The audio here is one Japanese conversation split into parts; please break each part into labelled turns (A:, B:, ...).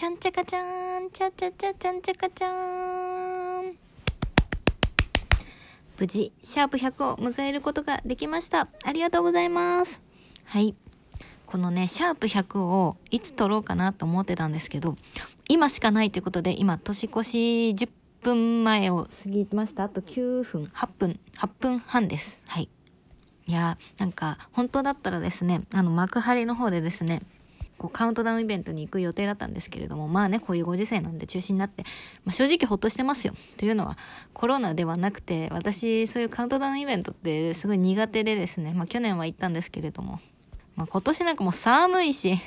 A: ちゃんちゃかちゃーん、ちゃちゃちゃちゃんちゃかちゃーん。無事、シャープ100を迎えることができました。ありがとうございます。はい。このね、シャープ100をいつ撮ろうかなと思ってたんですけど、今しかないということで、今、年越し10分前を過ぎました。あと9分、8分、8分半です。はい。いやなんか、本当だったらですね、あの、幕張の方でですね、こうカウントダウンイベントに行く予定だったんですけれども、まあね、こういうご時世なんで中止になって、まあ、正直ほっとしてますよ。というのは、コロナではなくて、私、そういうカウントダウンイベントってすごい苦手でですね、まあ去年は行ったんですけれども、まあ今年なんかもう寒いし、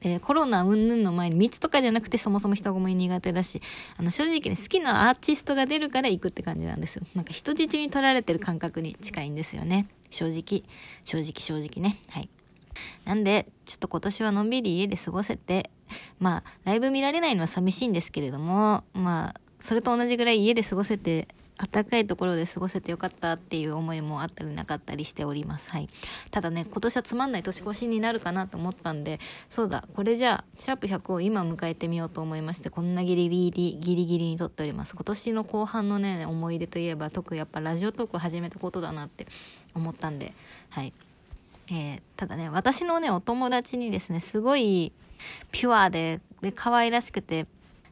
A: で、コロナ云々の前に密とかじゃなくてそもそも人混み苦手だし、あの正直ね、好きなアーティストが出るから行くって感じなんですよ。なんか人質に取られてる感覚に近いんですよね。正直、正直正直ね。はい。なんで、ちょっと今年はのんびり家で過ごせて、まあ、ライブ見られないのは寂しいんですけれども、まあ、それと同じぐらい家で過ごせて、暖かいところで過ごせてよかったっていう思いもあったりなかったりしております。はい。ただね、今年はつまんない年越しになるかなと思ったんで、そうだ、これじゃあ、シャープ100を今迎えてみようと思いまして、こんなギリギリ、ギリギリに撮っております。今年の後半のね、思い出といえば、特やっぱラジオトークを始めたことだなって思ったんで、はい。えー、ただね、私のね、お友達にですね、すごいピュアで、で、可愛らしくて、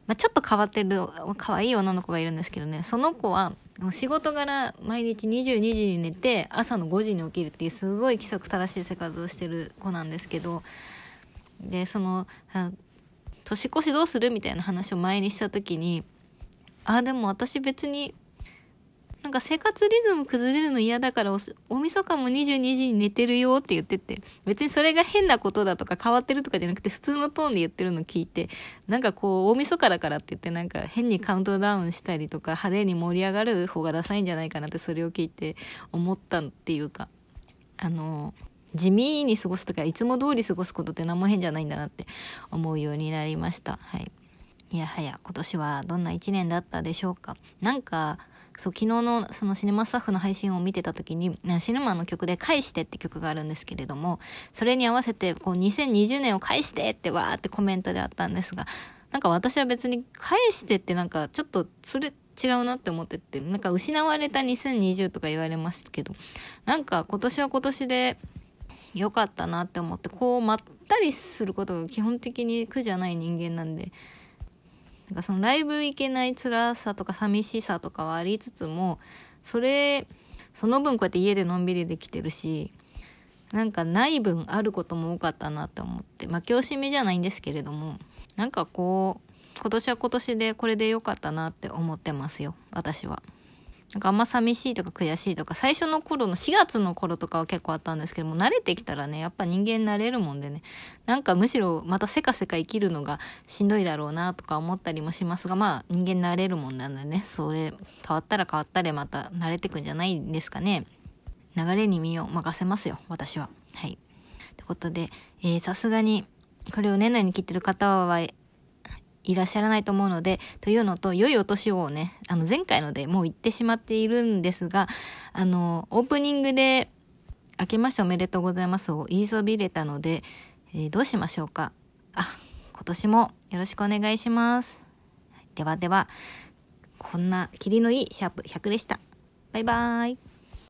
A: まあ、ちょっと変わってる可愛い女の子がいるんですけどね、その子は、仕事柄毎日22時に寝て朝の5時に起きるっていうすごい規則正しい生活をしてる子なんですけど、で、その、年越しどうするみたいな話を前にした時に、ああ、でも私別になんか生活リズム崩れるの嫌だからお、お晦日も22時に寝てるよって言ってて、別にそれが変なことだとか変わってるとかじゃなくて普通のトーンで言ってるの聞いて、なんかこう、大晦日だからって言ってなんか変にカウントダウンしたりとか派手に盛り上がる方がダサいんじゃないかなってそれを聞いて思ったっていうか、あの、地味に過ごすとか、いつも通り過ごすことって何も変じゃないんだなって思うようになりました。はい。いやはや、今年はどんな一年だったでしょうか。なんか、そう、昨日のそのシネマスタッフの配信を見てた時に、シネマの曲で返してって曲があるんですけれども、それに合わせて、こう、2020年を返してってわーってコメントであったんですが、なんか私は別に返してってなんかちょっとそれ違うなって思ってて、なんか失われた2020とか言われますけど、なんか今年は今年で良かったなって思って、こうまったりすることが基本的に苦じゃない人間なんで、なんかそのライブ行けない辛さとか寂しさとかはありつつも、それ、その分こうやって家でのんびりできてるし、なんかない分あることも多かったなって思って、まあ教師目じゃないんですけれども、なんかこう、今年は今年でこれで良かったなって思ってますよ、私は。なんかあんま寂しいとか悔しいとか、最初の頃の4月の頃とかは結構あったんですけども、慣れてきたらね、やっぱ人間慣れるもんでね、なんかむしろまたせかせか生きるのがしんどいだろうなとか思ったりもしますが、まあ人間慣れるもんなんでね、それ変わったら変わったでまた慣れてくんじゃないんですかね。流れに身を任せますよ、私は。はい。ってことで、えー、さすがに、これを年内に切ってる方はいらっしゃらないと思うので、というのと、良いお年をね、あの、前回のでもう言ってしまっているんですが、あの、オープニングで、明けましておめでとうございますを言いそびれたので、えー、どうしましょうか？あ、今年もよろしくお願いします。ではでは、こんな霧のいいシャープ100でした。バイバーイ。